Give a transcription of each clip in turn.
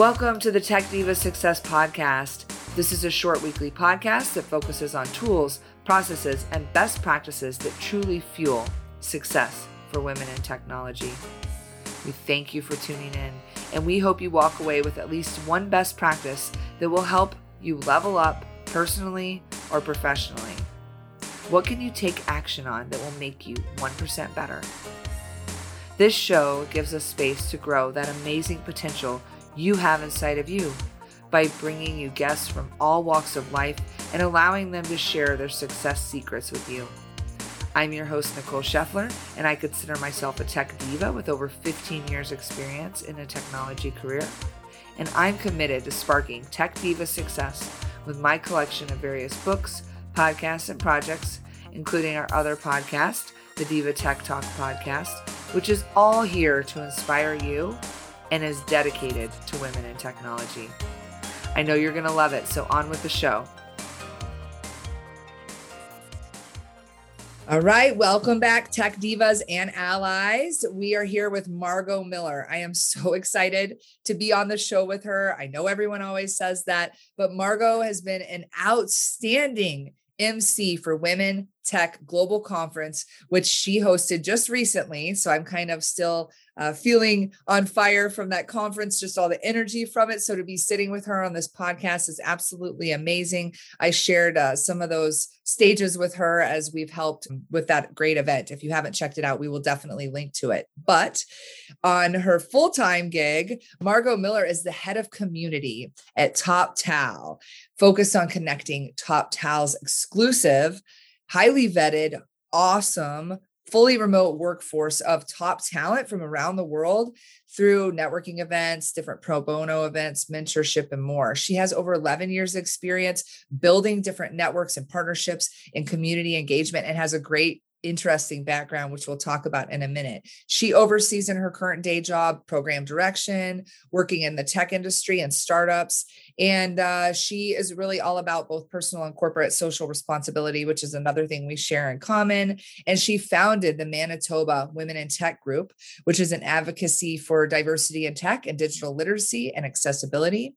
Welcome to the Tech Diva Success Podcast. This is a short weekly podcast that focuses on tools, processes, and best practices that truly fuel success for women in technology. We thank you for tuning in, and we hope you walk away with at least one best practice that will help you level up personally or professionally. What can you take action on that will make you 1% better? This show gives us space to grow that amazing potential you have inside of you by bringing you guests from all walks of life and allowing them to share their success secrets with you. I'm your host, Nicole Scheffler, and I consider myself a tech diva with over 15 years' experience in a technology career. And I'm committed to sparking tech diva success with my collection of various books, podcasts, and projects, including our other podcast, the Diva Tech Talk podcast, which is all here to inspire you and is dedicated to women in technology. I know you're going to love it, so on with the show. All right, welcome back, tech divas and allies. We are here with Margaux Miller. I am so excited to be on the show with her. I know everyone always says that, but Margaux has been an outstanding MC for Women Tech Global Conference, which she hosted just recently. So I'm kind of still uh, feeling on fire from that conference, just all the energy from it. So to be sitting with her on this podcast is absolutely amazing. I shared uh, some of those stages with her as we've helped with that great event. If you haven't checked it out, we will definitely link to it. But on her full time gig, Margaux Miller is the head of community at Top Toptal, focused on connecting Top Toptal's exclusive, highly vetted, awesome fully remote workforce of top talent from around the world through networking events, different pro bono events, mentorship, and more. She has over 11 years experience building different networks and partnerships in community engagement and has a great interesting background, which we'll talk about in a minute. She oversees in her current day job program direction, working in the tech industry and startups. And uh, she is really all about both personal and corporate social responsibility, which is another thing we share in common. And she founded the Manitoba Women in Tech Group, which is an advocacy for diversity in tech and digital literacy and accessibility.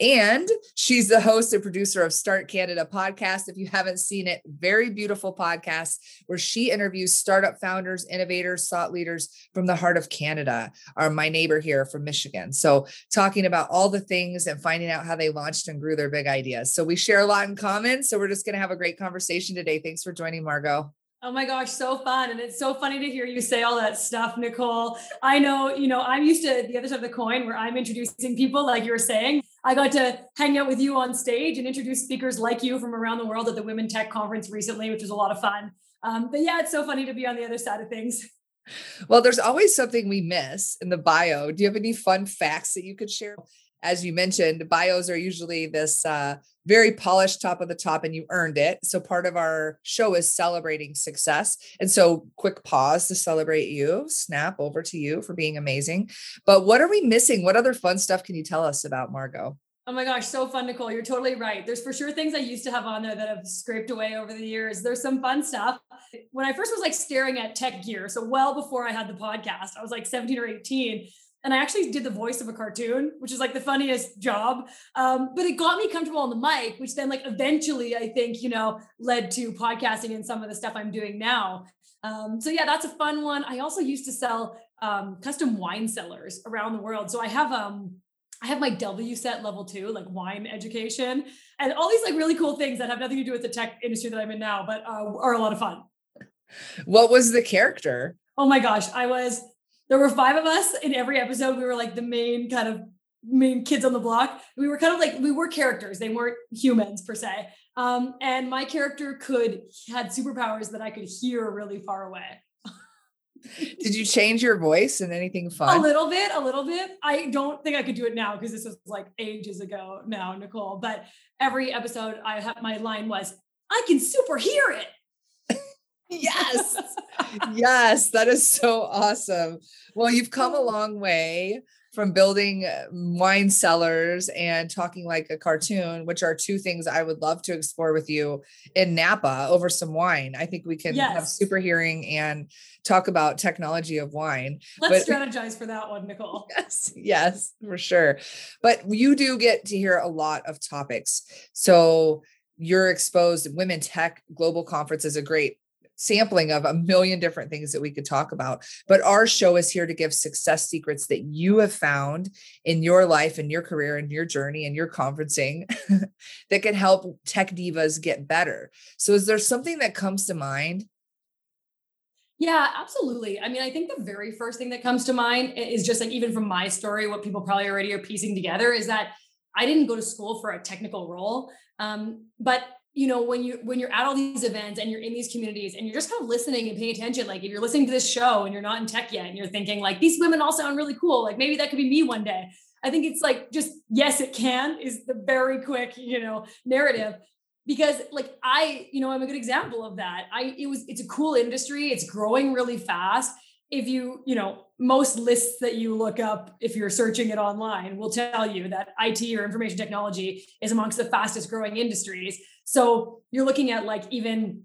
And she's the host and producer of Start Canada podcast. If you haven't seen it, very beautiful podcast where she interviews startup founders, innovators, thought leaders from the heart of Canada, are my neighbor here from Michigan. So, talking about all the things and finding out how they launched and grew their big ideas. So, we share a lot in common. So, we're just going to have a great conversation today. Thanks for joining, Margaux. Oh my gosh, so fun. And it's so funny to hear you say all that stuff, Nicole. I know, you know, I'm used to the other side of the coin where I'm introducing people, like you were saying. I got to hang out with you on stage and introduce speakers like you from around the world at the Women Tech Conference recently, which was a lot of fun. Um, but yeah, it's so funny to be on the other side of things. Well, there's always something we miss in the bio. Do you have any fun facts that you could share? As you mentioned, bios are usually this uh, very polished top of the top and you earned it. So part of our show is celebrating success. And so quick pause to celebrate you, snap over to you for being amazing. But what are we missing? What other fun stuff can you tell us about Margaux? Oh my gosh, so fun, Nicole. You're totally right. There's for sure things I used to have on there that have scraped away over the years. There's some fun stuff. When I first was like staring at tech gear, so well before I had the podcast, I was like 17 or 18 and I actually did the voice of a cartoon, which is like the funniest job. Um, but it got me comfortable on the mic, which then like eventually I think you know led to podcasting and some of the stuff I'm doing now. Um, so yeah, that's a fun one. I also used to sell um, custom wine cellars around the world. So I have um I have my WSET level two, like wine education, and all these like really cool things that have nothing to do with the tech industry that I'm in now, but uh, are a lot of fun. What was the character? Oh my gosh, I was there were five of us in every episode. We were like the main kind of main kids on the block. We were kind of like we were characters. They weren't humans per se. Um, and my character could had superpowers that I could hear really far away. Did you change your voice and anything fun? A little bit, a little bit. I don't think I could do it now because this was like ages ago now, Nicole. But every episode, I have my line was, "I can super hear it." Yes. yes, that is so awesome. Well, you've come a long way from building uh, wine cellars and talking like a cartoon, which are two things I would love to explore with you in Napa over some wine. I think we can yes. have super hearing and talk about technology of wine. Let's but, strategize for that one, Nicole. Yes, yes, for sure. But you do get to hear a lot of topics. So you're exposed women tech global conference is a great sampling of a million different things that we could talk about. But our show is here to give success secrets that you have found in your life and your career and your journey and your conferencing that can help tech divas get better. So, is there something that comes to mind? Yeah, absolutely. I mean, I think the very first thing that comes to mind is just like even from my story, what people probably already are piecing together is that I didn't go to school for a technical role. Um, but you know when you when you're at all these events and you're in these communities and you're just kind of listening and paying attention like if you're listening to this show and you're not in tech yet and you're thinking like these women all sound really cool. Like maybe that could be me one day. I think it's like just yes it can is the very quick you know narrative. Because like i you know i'm a good example of that. I it was it's a cool industry. It's growing really fast. If you you know most lists that you look up if you're searching it online will tell you that IT or information technology is amongst the fastest growing industries so you're looking at like even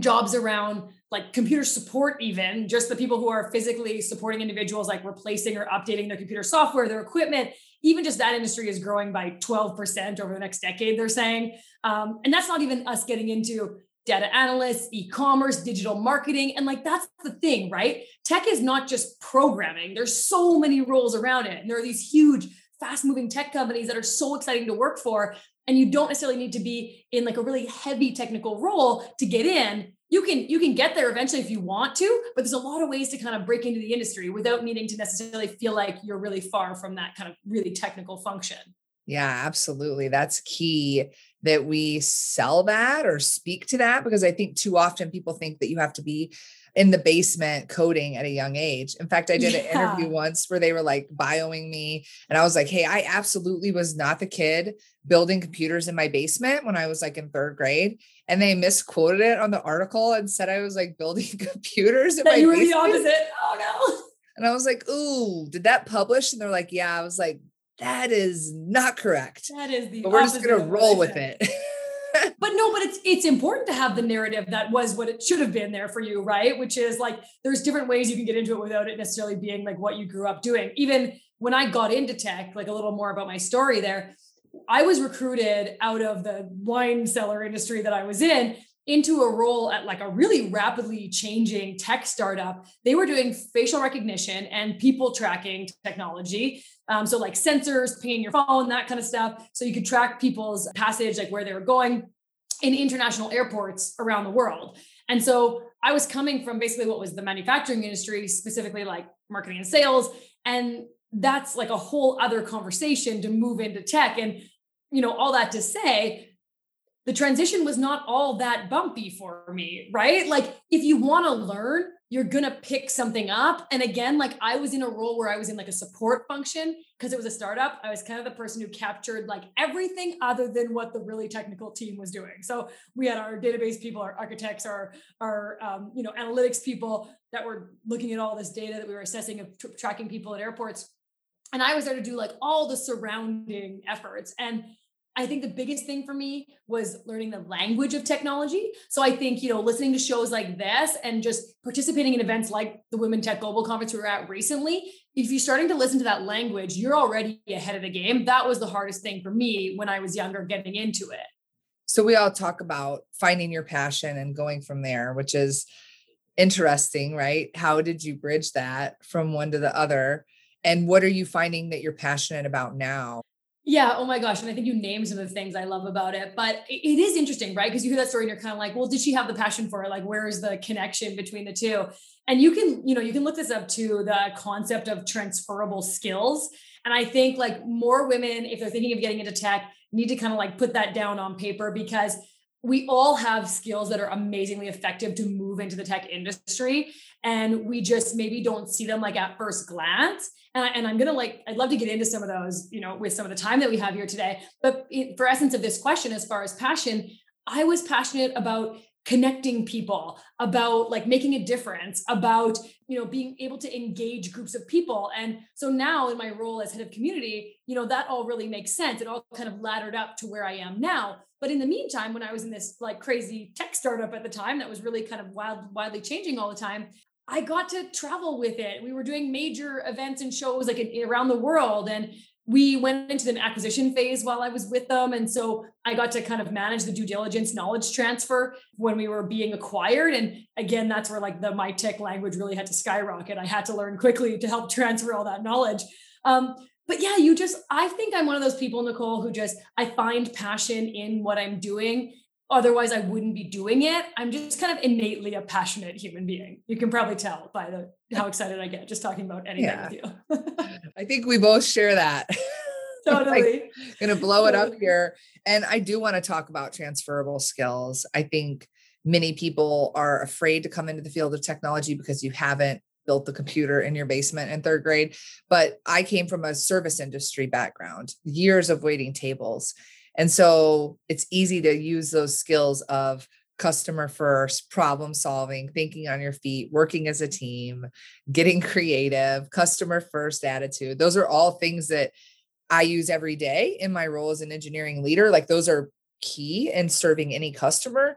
jobs around like computer support, even just the people who are physically supporting individuals, like replacing or updating their computer software, their equipment. Even just that industry is growing by 12% over the next decade, they're saying. Um, and that's not even us getting into data analysts, e-commerce, digital marketing. And like that's the thing, right? Tech is not just programming. There's so many roles around it. And there are these huge fast-moving tech companies that are so exciting to work for and you don't necessarily need to be in like a really heavy technical role to get in you can you can get there eventually if you want to but there's a lot of ways to kind of break into the industry without needing to necessarily feel like you're really far from that kind of really technical function. Yeah absolutely. That's key that we sell that or speak to that because i think too often people think that you have to be in the basement coding at a young age. In fact, I did yeah. an interview once where they were like bioing me, and I was like, hey, I absolutely was not the kid building computers in my basement when I was like in third grade. And they misquoted it on the article and said I was like building computers in that my you were basement. the opposite. Oh no. And I was like, ooh, did that publish? And they're like, yeah. I was like, that is not correct. That is the but we're just gonna roll with it. but no, but it's it's important to have the narrative that was what it should have been there for you, right? Which is like there's different ways you can get into it without it necessarily being like what you grew up doing. Even when I got into tech, like a little more about my story there, I was recruited out of the wine cellar industry that I was in into a role at like a really rapidly changing tech startup. They were doing facial recognition and people tracking technology. Um, so like sensors, pinging your phone, that kind of stuff. So you could track people's passage, like where they were going in international airports around the world. And so I was coming from basically what was the manufacturing industry, specifically like marketing and sales. And that's like a whole other conversation to move into tech. And, you know, all that to say, the transition was not all that bumpy for me, right? Like if you want to learn, you're to pick something up. And again, like I was in a role where I was in like a support function because it was a startup. I was kind of the person who captured like everything other than what the really technical team was doing. So we had our database people, our architects, our our um, you know analytics people that were looking at all this data that we were assessing of tracking people at airports. And I was there to do like all the surrounding efforts. And I think the biggest thing for me was learning the language of technology. So I think, you know, listening to shows like this and just participating in events like the Women Tech Global Conference we were at recently, if you're starting to listen to that language, you're already ahead of the game. That was the hardest thing for me when I was younger getting into it. So we all talk about finding your passion and going from there, which is interesting, right? How did you bridge that from one to the other? And what are you finding that you're passionate about now? Yeah. Oh my gosh. And I think you named some of the things I love about it. But it is interesting, right? Because you hear that story and you're kind of like, well, did she have the passion for it? Like, where is the connection between the two? And you can, you know, you can look this up to the concept of transferable skills. And I think like more women, if they're thinking of getting into tech, need to kind of like put that down on paper because we all have skills that are amazingly effective to move into the tech industry. And we just maybe don't see them like at first glance. And, I, and I'm gonna like I'd love to get into some of those, you know, with some of the time that we have here today. But for essence of this question, as far as passion, I was passionate about connecting people about like making a difference about you know being able to engage groups of people. And so now in my role as head of community you know that all really makes sense. It all kind of laddered up to where i am now. But in the meantime when i was in this like crazy tech startup at the time that was really kind of wild wildly changing all the time I got to travel with it. We were doing major events and shows like in, around the world. And we went into the acquisition phase while I was with them. And so I got to kind of manage the due diligence knowledge transfer when we were being acquired. And again, that's where like the my tech language really had to skyrocket. I had to learn quickly to help transfer all that knowledge. Um, but yeah, you just, I think I'm one of those people, Nicole, who just, I find passion in what I'm doing otherwise I wouldn't be doing it. I'm just kind of innately a passionate human being. You can probably tell by the how excited I get just talking about anything yeah. with you. I think we both share that. Totally. like, gonna blow it up here. And I do want to talk about transferable skills. I think many people are afraid to come into the field of technology because you haven't built the computer in your basement in third grade. But I came from a service industry background, years of waiting tables. And so it's easy to use those skills of customer first, problem solving, thinking on your feet, working as a team, getting creative, customer first attitude. Those are all things that I use every day in my role as an engineering leader. Like those are key in serving any customer.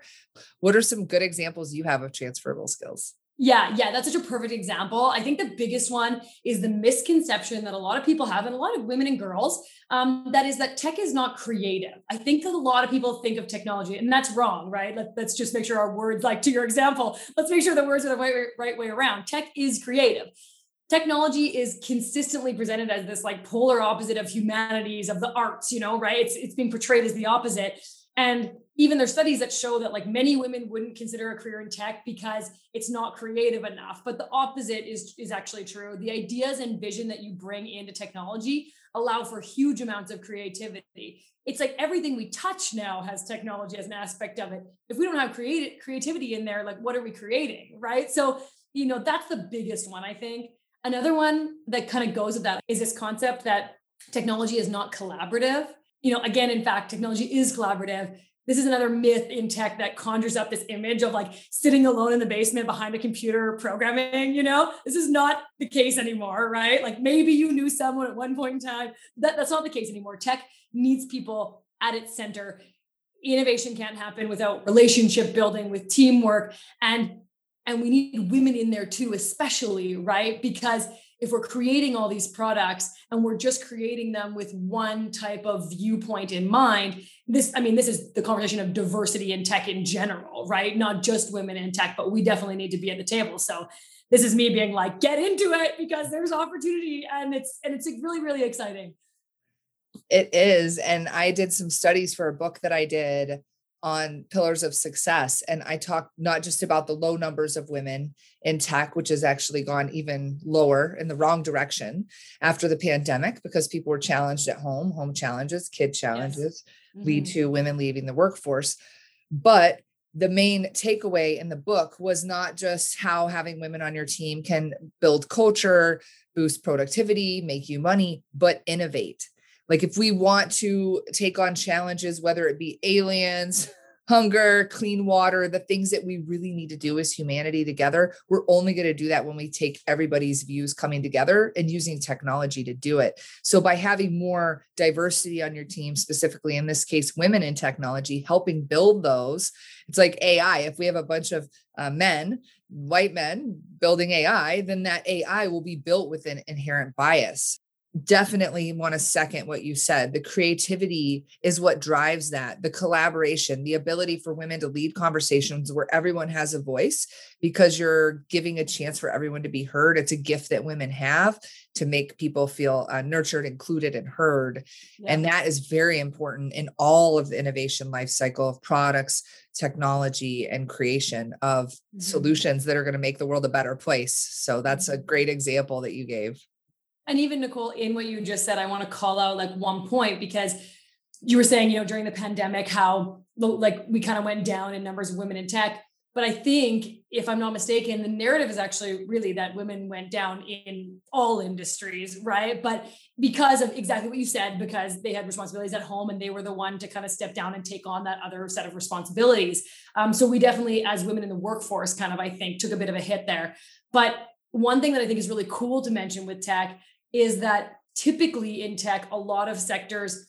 What are some good examples you have of transferable skills? Yeah, yeah, that's such a perfect example. I think the biggest one is the misconception that a lot of people have, and a lot of women and girls, um, that is that tech is not creative. I think that a lot of people think of technology, and that's wrong, right? Let, us just make sure our words, like to your example, let's make sure the words are the right, right way around. Tech is creative. Technology is consistently presented as this like polar opposite of humanities, of the arts, you know, right? It's, it's being portrayed as the opposite. And even there's studies that show that like many women wouldn't consider a career in tech because it's not creative enough. But the opposite is is actually true. The ideas and vision that you bring into technology allow for huge amounts of creativity. It's like everything we touch now has technology as an aspect of it. If we don't have creative creativity in there like what are we creating right? So you know that's the biggest one i think. Another one that kind of goes with that is this concept that technology is not collaborative you know again in fact technology is collaborative. This is another myth in tech that conjures up this image of like sitting alone in the basement behind a computer programming you know? This is not the case anymore right? Like maybe you knew someone at one point in time. That, that's not the case anymore. Tech needs people at its center. Innovation can't happen without relationship building with teamwork and and we need women in there too especially right? Because if we're creating all these products and we're just creating them with one type of viewpoint in mind this i mean this is the conversation of diversity in tech in general right? Not just women in tech but we definitely need to be at the table. So this is me being like get into it because there's opportunity and it's and it's really really exciting. It is. And i did some studies for a book that i did on pillars of success. And I talk not just about the low numbers of women in tech, which has actually gone even lower in the wrong direction after the pandemic because people were challenged at home, home challenges, kid challenges yes. mm-hmm. lead to women leaving the workforce. But the main takeaway in the book was not just how having women on your team can build culture, boost productivity, make you money, but innovate like if we want to take on challenges, whether it be aliens, hunger, clean water, the things that we really need to do as humanity together, we're only going to do that when we take everybody's views coming together and using technology to do it. So by having more diversity on your team, specifically in this case, women in technology, helping build those, it's like AI. If we have a bunch of uh, men, white men building AI, then that AI will be built with an inherent bias definitely want to second what you said. The creativity is what drives that, the collaboration, the ability for women to lead conversations where everyone has a voice because you're giving a chance for everyone to be heard. It's a gift that women have to make people feel uh, nurtured, included, and heard. Yeah. And that is very important in all of the innovation life cycle of products, technology, and creation of mm-hmm. solutions that are going to make the world a better place. So that's a mm-hmm. great example that you gave. And even Nicole, in what you just said, I want to call out like one point because you were saying, you know, during the pandemic, how like we kind of went down in numbers of women in tech. but I think, if I'm not mistaken, the narrative is actually really that women went down in all industries, right? But because of exactly what you said, because they had responsibilities at home and they were the one to kind of step down and take on that other set of responsibilities. Um, so we definitely, as women in the workforce, kind of, I think, took a bit of a hit there. But one thing that I think is really cool to mention with tech is that typically in tech, a lot of sectors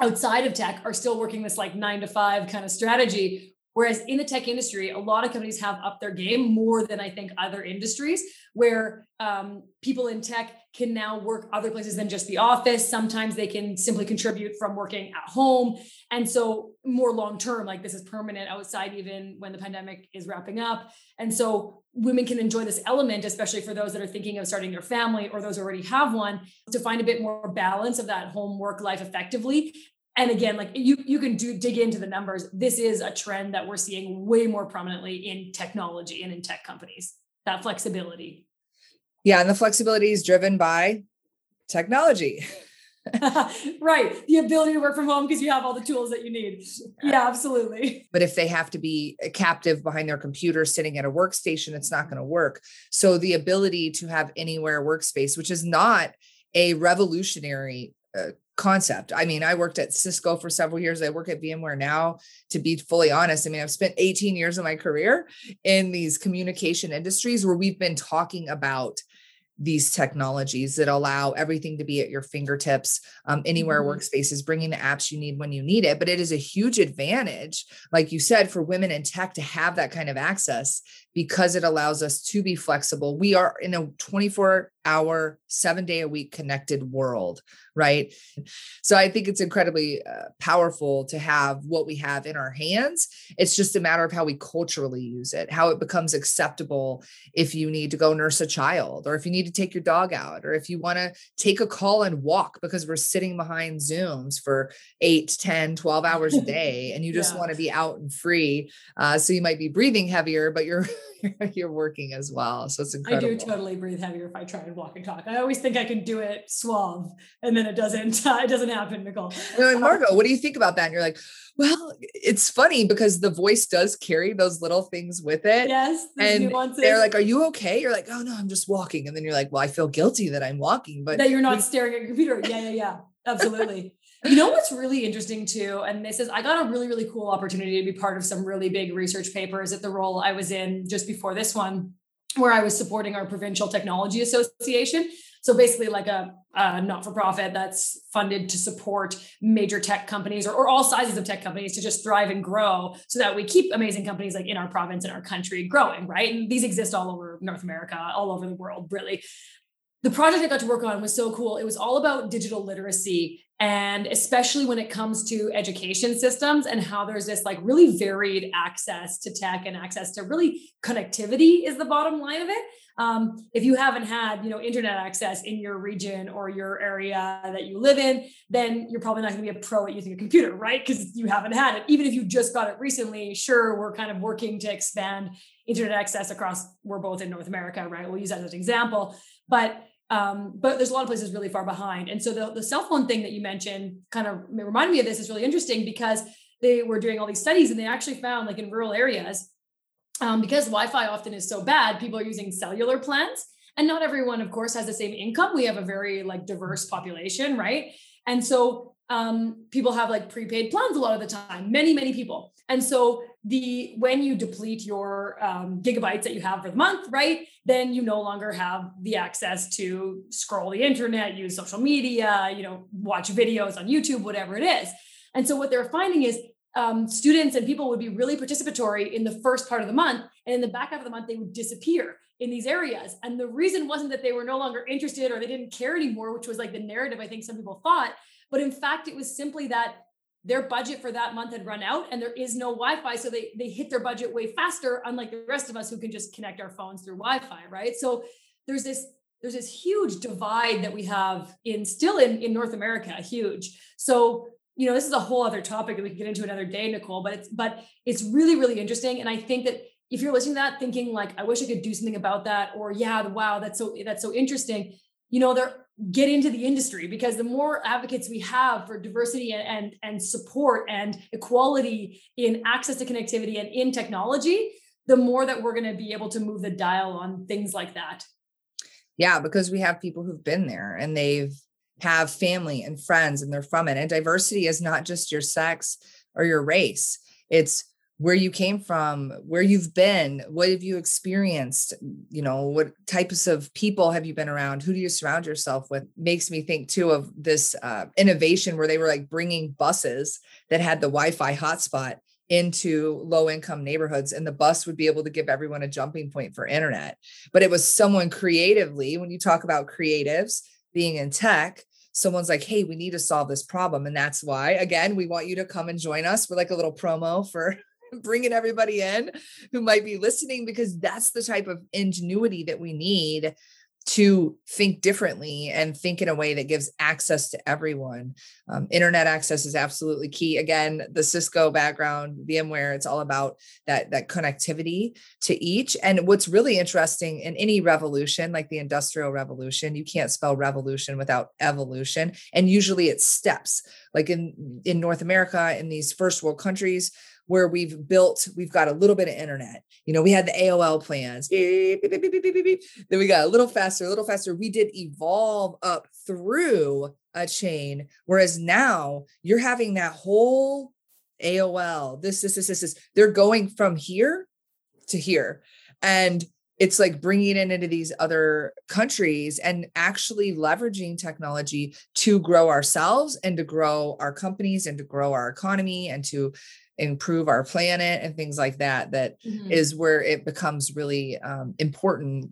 outside of tech are still working this like nine to five kind of strategy Whereas in the tech industry, a lot of companies have upped their game more than I think other industries, where um, people in tech can now work other places than just the office. Sometimes they can simply contribute from working at home. And so, more long term, like this is permanent outside, even when the pandemic is wrapping up. And so, women can enjoy this element, especially for those that are thinking of starting their family or those already have one, to find a bit more balance of that home work life effectively and again like you you can do dig into the numbers. This is a trend that we're seeing way more prominently in technology and in tech companies. That flexibility. Yeah and the flexibility is driven by technology. Right. The ability to work from home because you have all the tools that you need. Yeah. Absolutely. But if they have to be captive behind their computer sitting at a workstation it's not going to work. So the ability to have anywhere workspace which is not a revolutionary uh, concept. I mean, I worked at Cisco for several years. I work at VMware now. To be fully honest, I mean, I've spent 18 years of my career in these communication industries where we've been talking about these technologies that allow everything to be at your fingertips um, anywhere mm-hmm. workspaces bringing the apps you need when you need it but it is a huge advantage like you said for women in tech to have that kind of access because it allows us to be flexible. We are in a 24 hour seven day a week connected world right? So i think it's incredibly uh, powerful to have what we have in our hands. It's just a matter of how we culturally use it how it becomes acceptable if you need to go nurse a child or if you need to take your dog out or if you want to take a call and walk because we're sitting behind zooms for 8 10 12 hours a day and you just yeah. want to be out and free. Uh, so you might be breathing heavier but you're you're working as well. So it's incredible. I do totally breathe heavier if I try and walk and talk. I always think I can do it suave, and then it doesn't. it doesn't happen, Nicole. And Margaux, what do you think about that? And you're like, well, it's funny because the voice does carry those little things with it. Yes. And nuances. they're like, Are you okay? You're like, Oh no, I'm just walking. And then you're like, Well, I feel guilty that I'm walking, but that you're not staring at your computer. Yeah, yeah, yeah. Absolutely. You know what's really interesting too, and this is I got a really really cool opportunity to be part of some really big research papers at the role I was in just before this one, where I was supporting our provincial technology association. So basically, like a, a not for profit that's funded to support major tech companies or, or all sizes of tech companies to just thrive and grow, so that we keep amazing companies like in our province and our country growing, right? And these exist all over North America, all over the world, really the project I got to work on was so cool. It was all about digital literacy and especially when it comes to education systems and how there's this like really varied access to tech and access to really connectivity is the bottom line of it. Um, if you haven't had you know internet access in your region or your area that you live in, then you're probably not going to be a pro at using a computer, right? Because you haven't had it. Even if you just got it recently, sure, we're kind of working to expand internet access across. We're both in North America, right? We'll use that as an example, but um, but there's a lot of places really far behind. And so the, the cell phone thing that you mentioned kind of reminded me of this is really interesting because they were doing all these studies and they actually found like in rural areas, um, because Wi-Fi often is so bad, people are using cellular plans. And not everyone, of course, has the same income. We have a very like diverse population, right? And so um, people have like prepaid plans a lot of the time, many, many people. And so the when you deplete your um, gigabytes that you have for the month, right? Then you no longer have the access to scroll the internet, use social media, you know, watch videos on YouTube, whatever it is. And so what they're finding is um, students and people would be really participatory in the first part of the month, and in the back half of the month they would disappear in these areas. And the reason wasn't that they were no longer interested or they didn't care anymore, which was like the narrative I think some people thought but in fact, it was simply that their budget for that month had run out and there is no Wi-Fi. So they, they hit their budget way faster, unlike the rest of us who can just connect our phones through Wi-Fi, right? So there's this there's this huge divide that we have in still in, in North America, huge. So you know, this is a whole other topic that we can get into another day, Nicole, but it's but it's really, really interesting. And I think that if you're listening to that thinking like, I wish I could do something about that, or yeah, wow, that's so that's so interesting, you know, there get into the industry because the more advocates we have for diversity and, and, and support and equality in access to connectivity and in technology, the more that we're going to be able to move the dial on things like that. Yeah, because we have people who've been there and they've have family and friends and they're from it. And diversity is not just your sex or your race. It's where you came from, where you've been, what have you experienced, you know, what types of people have you been around, who do you surround yourself with? Makes me think too of this uh, innovation where they were like bringing buses that had the Wi-Fi hotspot into low income neighborhoods and the bus would be able to give everyone a jumping point for internet but it was someone creatively when you talk about creatives being in tech someone's like, hey, we need to solve this problem. And that's why, again, we want you to come and join us. We're like a little promo for bringing everybody in who might be listening, because that's the type of ingenuity that we need to think differently and think in a way that gives access to everyone. Um, internet access is absolutely key. Again, the Cisco background, VMware, it's all about that, that connectivity to each. And what's really interesting in any revolution, like the industrial revolution, you can't spell revolution without evolution. And usually it's steps. Like in, in North America, in these first world countries, where we've built, we've got a little bit of internet. You know, we had the AOL plans. Beep, beep, beep, then we got a little faster, a little faster. We did evolve up through a chain. Whereas now you're having that whole AOL, this, this, this, this, this. They're going from here to here. And it's like bringing it into these other countries and actually leveraging technology to grow ourselves and to grow our companies and to grow our economy and to improve our planet and things like that That mm-hmm. is where it becomes really um, important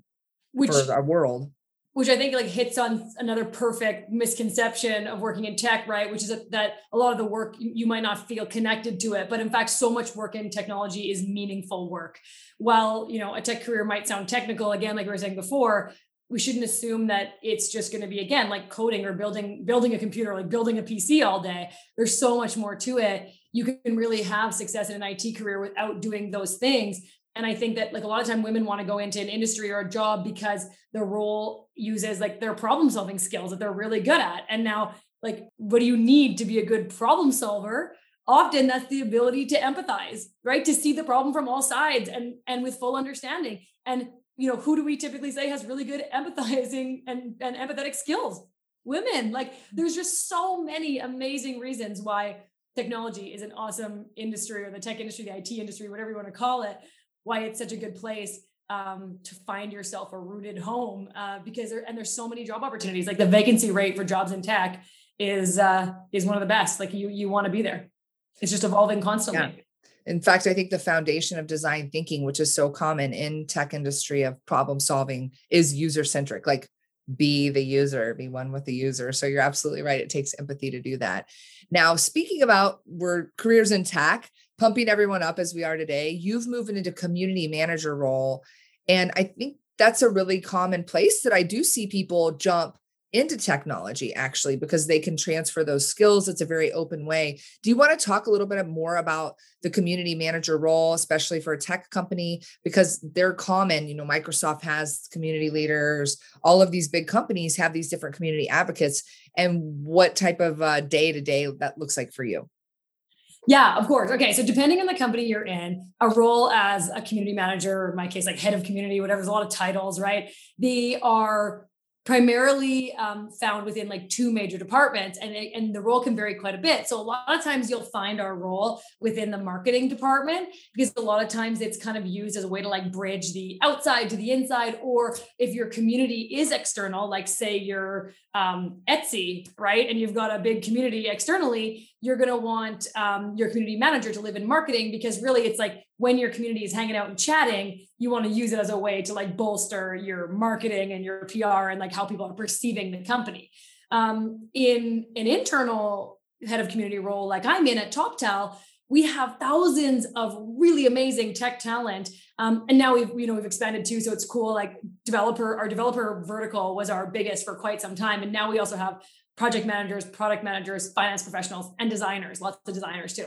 which, for our world. which i think like hits on another perfect misconception of working in tech right? Which is that a lot of the work you might not feel connected to it but in fact so much work in technology is meaningful work. While you know a tech career might sound technical again like we were saying before we shouldn't assume that it's just going to be again like coding or building building a computer like building a pc all day there's so much more to it you can really have success in an IT career without doing those things. And I think that like a lot of time women want to go into an industry or a job because the role uses like their problem solving skills that they're really good at. And now like what do you need to be a good problem solver? Often that's the ability to empathize, right? To see the problem from all sides and and with full understanding. And you know, who do we typically say has really good empathizing and, and empathetic skills? Women. Like there's just so many amazing reasons why technology is an awesome industry or the tech industry, the IT industry, whatever you want to call it, why it's such a good place um, to find yourself a rooted home uh, because there and there's so many job opportunities. Like the vacancy rate for jobs in tech is uh, is one of the best. Like you you want to be there. It's just evolving constantly. Yeah. In fact, I think the foundation of design thinking, which is so common in tech industry of problem solving, is user centric. Like be the user, be one with the user. So you're absolutely right. It takes empathy to do that. Now, speaking about we're careers in tech, pumping everyone up as we are today, you've moved into community manager role. And I think that's a really common place that I do see people jump into technology actually because they can transfer those skills it's a very open way do you want to talk a little bit more about the community manager role especially for a tech company because they're common you know microsoft has community leaders all of these big companies have these different community advocates and what type of day to day that looks like for you yeah, of course. Okay. So depending on the company you're in, a role as a community manager, in my case, like head of community, whatever, there's a lot of titles, right? They are primarily um, found within like two major departments and, and the role can vary quite a bit. So a lot of times you'll find our role within the marketing department because a lot of times it's kind of used as a way to like bridge the outside to the inside or if your community is external like say you're um, etsy right and you've got a big community externally you're going to want um, your community manager to live in marketing because really it's like when your community is hanging out and chatting you want to use it as a way to like bolster your marketing and your pr and like how people are perceiving the company. Um, in an internal head of community role like i'm in at toptal we have thousands of really amazing tech talent um, and now we've you know we've expanded too so it's cool like developer our developer vertical was our biggest for quite some time and now we also have project managers, product managers, finance professionals, and designers, lots of designers too.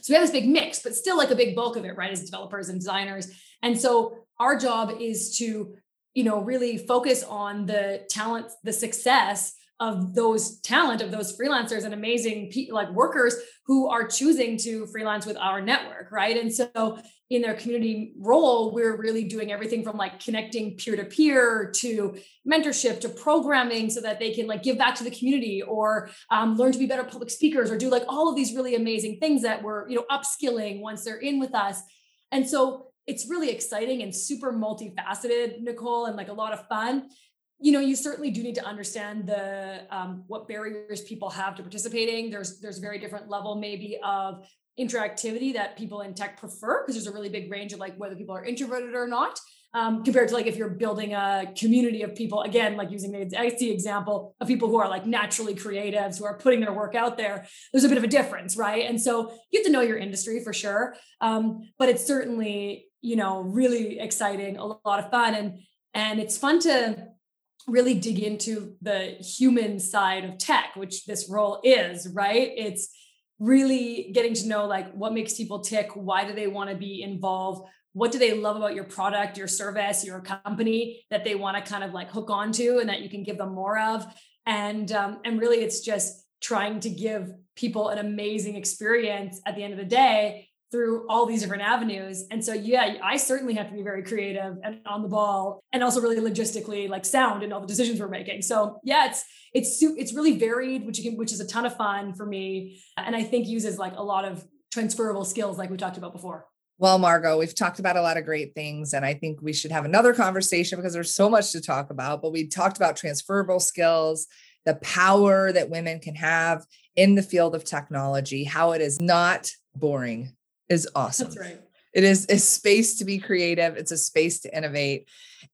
So we have this big mix, but still like a big bulk of it, right, is developers and designers. And so our job is to, you know, really focus on the talent, the success of those talent of those freelancers and amazing pe- like workers who are choosing to freelance with our network right? And so in their community role we're really doing everything from like connecting peer to peer to mentorship to programming so that they can like give back to the community or um, learn to be better public speakers or do like all of these really amazing things that we're you know upskilling once they're in with us. And so it's really exciting and super multifaceted nicole and like a lot of fun you know you certainly do need to understand the um, what barriers people have to participating. There's there's a very different level maybe of interactivity that people in tech prefer because there's a really big range of like whether people are introverted or not um, compared to like if you're building a community of people again like using the IT example of people who are like naturally creatives who are putting their work out there there's a bit of a difference right? And so you have to know your industry for sure um, but it's certainly you know really exciting a lot of fun and and it's fun to really dig into the human side of tech, which this role is, right? It's really getting to know like what makes people tick, why do they want to be involved, what do they love about your product, your service, your company that they want to kind of like hook onto and that you can give them more of. And um, and really it's just trying to give people an amazing experience at the end of the day through all these different avenues. And so, yeah, I certainly have to be very creative and on the ball and also really logistically like sound in all the decisions we're making. So yeah, it's, it's, it's really varied, which can, which is a ton of fun for me. And I think uses like a lot of transferable skills like we talked about before. Well, Margaux, we've talked about a lot of great things, and I think we should have another conversation because there's so much to talk about. But we talked about transferable skills, the power that women can have in the field of technology, how it is not boring is awesome. That's right. It is a space to be creative. It's a space to innovate.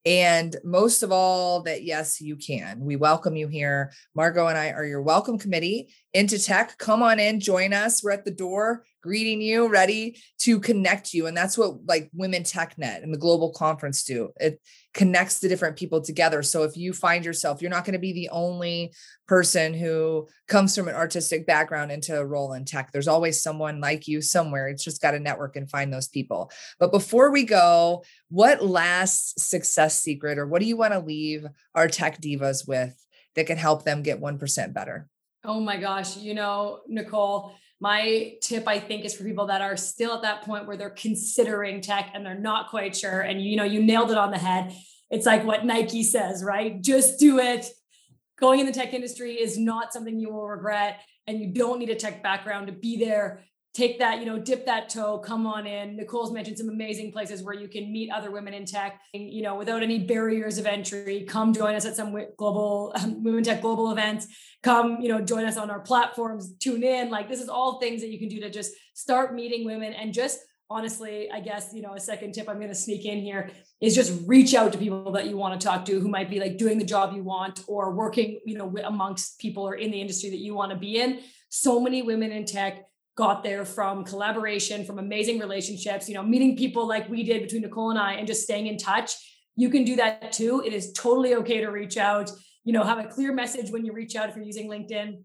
And most of all, that yes, you can. We welcome you here. Margaux and I are your welcome committee into tech. Come on in, join us. We're at the door greeting you, ready to connect you. And that's what like Women Tech Net and the global conference do. It connects the different people together. So if you find yourself, you're not going to be the only person who comes from an artistic background into a role in tech. There's always someone like you somewhere. It's just got to network and find those people. But before we go, what last success secret or what do you want to leave our tech divas with that can help them get 1% better? Oh my gosh, you know, Nicole, my tip I think is for people that are still at that point where they're considering tech and they're not quite sure and you know, you nailed it on the head. It's like what Nike says, right? Just do it. Going in the tech industry is not something you will regret and you don't need a tech background to be there take that, you know, dip that toe, come on in. Nicole's mentioned some amazing places where you can meet other women in tech, you know, without any barriers of entry. Come join us at some global um, women tech global events. Come, you know, join us on our platforms, tune in. Like this is all things that you can do to just start meeting women and just honestly, I guess, you know, a second tip I'm going to sneak in here is just reach out to people that you want to talk to who might be like doing the job you want or working, you know, amongst people or in the industry that you want to be in. So many women in tech got there from collaboration, from amazing relationships, you know, meeting people like we did between Nicole and I and just staying in touch. You can do that too. It is totally okay to reach out, you know, have a clear message when you reach out if you're using LinkedIn.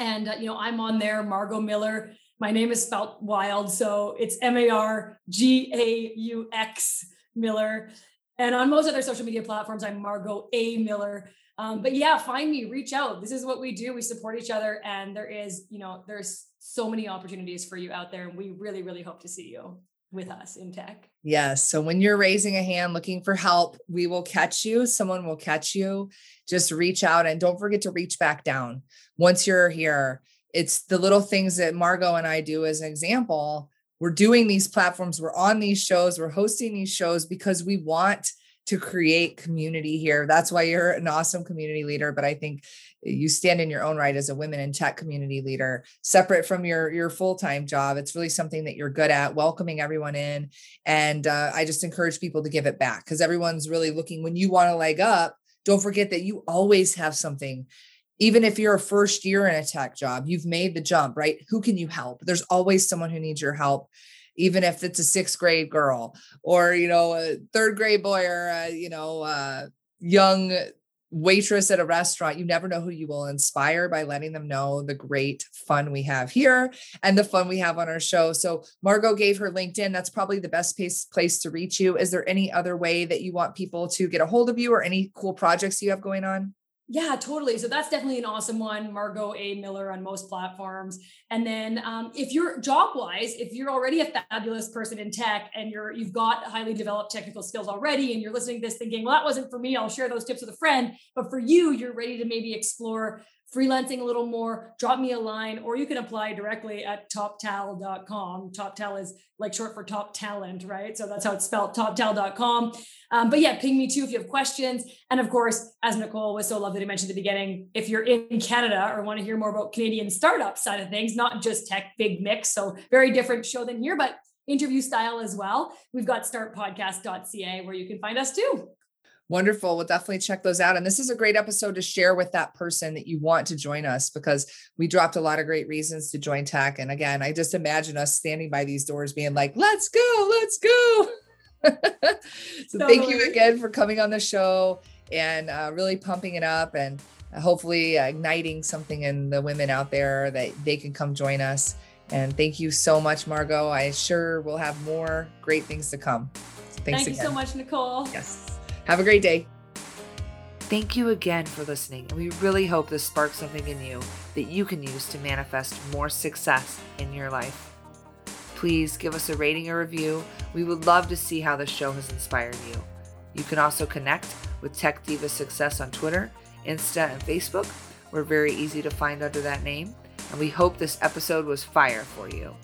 And, uh, you know, I'm on there, Margaux Miller. My name is spelled wild. So it's M A R G A U X Miller. And on most other social media platforms, I'm Margot A. Miller. Um, but yeah, find me, reach out. This is what we do. We support each other. And there is, you know, there's so many opportunities for you out there. And we really, really hope to see you with us in tech. Yes. So when you're raising a hand looking for help, we will catch you. Someone will catch you. Just reach out and don't forget to reach back down once you're here. It's the little things that Margaux and I do as an example. We're doing these platforms, we're on these shows, we're hosting these shows because we want to create community here. That's why you're an awesome community leader. But I think you stand in your own right as a women in tech community leader, separate from your your full time job. It's really something that you're good at, welcoming everyone in. And uh, I just encourage people to give it back because everyone's really looking when you want to leg up. Don't forget that you always have something even if you're a first year in a tech job, you've made the jump, right? Who can you help? There's always someone who needs your help even if it's a sixth grade girl or you know a third grade boy or a, you know a young waitress at a restaurant you never know who you will inspire by letting them know the great fun we have here and the fun we have on our show. So margaux gave her linkedin that's probably the best place, place to reach you. Is there any other way that you want people to get a hold of you or any cool projects you have going on Yeah, totally. So that's definitely an awesome one. Margot A. Miller on most platforms. And then um, if you're job wise, if you're already a fabulous person in tech and you're you've got highly developed technical skills already, and you're listening to this thinking, well, that wasn't for me. I'll share those tips with a friend. But for you, you're ready to maybe explore freelancing a little more, drop me a line, or you can apply directly at toptal.com. Toptal is like short for top talent, right? So that's how it's spelled, toptal.com. Um, but yeah, ping me too if you have questions. And of course, as Nicole was so lovely to mention at the beginning, if you're in Canada or want to hear more about Canadian startup side of things, not just tech, big mix. So very different show than here, but interview style as well. We've got startpodcast.ca where you can find us too. Wonderful. We'll definitely check those out. And this is a great episode to share with that person that you want to join us because we dropped a lot of great reasons to join tech. And again, I just imagine us standing by these doors being like, let's go, let's go. so thank you again for coming on the show and uh, really pumping it up and hopefully igniting something in the women out there that they can come join us. And thank you so much, Margaux. I sure will have more great things to come. So thanks thank again. you so much, Nicole. Yes. Have a great day. Thank you again for listening, and we really hope this sparks something in you that you can use to manifest more success in your life. Please give us a rating or review. We would love to see how this show has inspired you. You can also connect with Tech Diva Success on Twitter, Insta, and Facebook. We're very easy to find under that name, and we hope this episode was fire for you.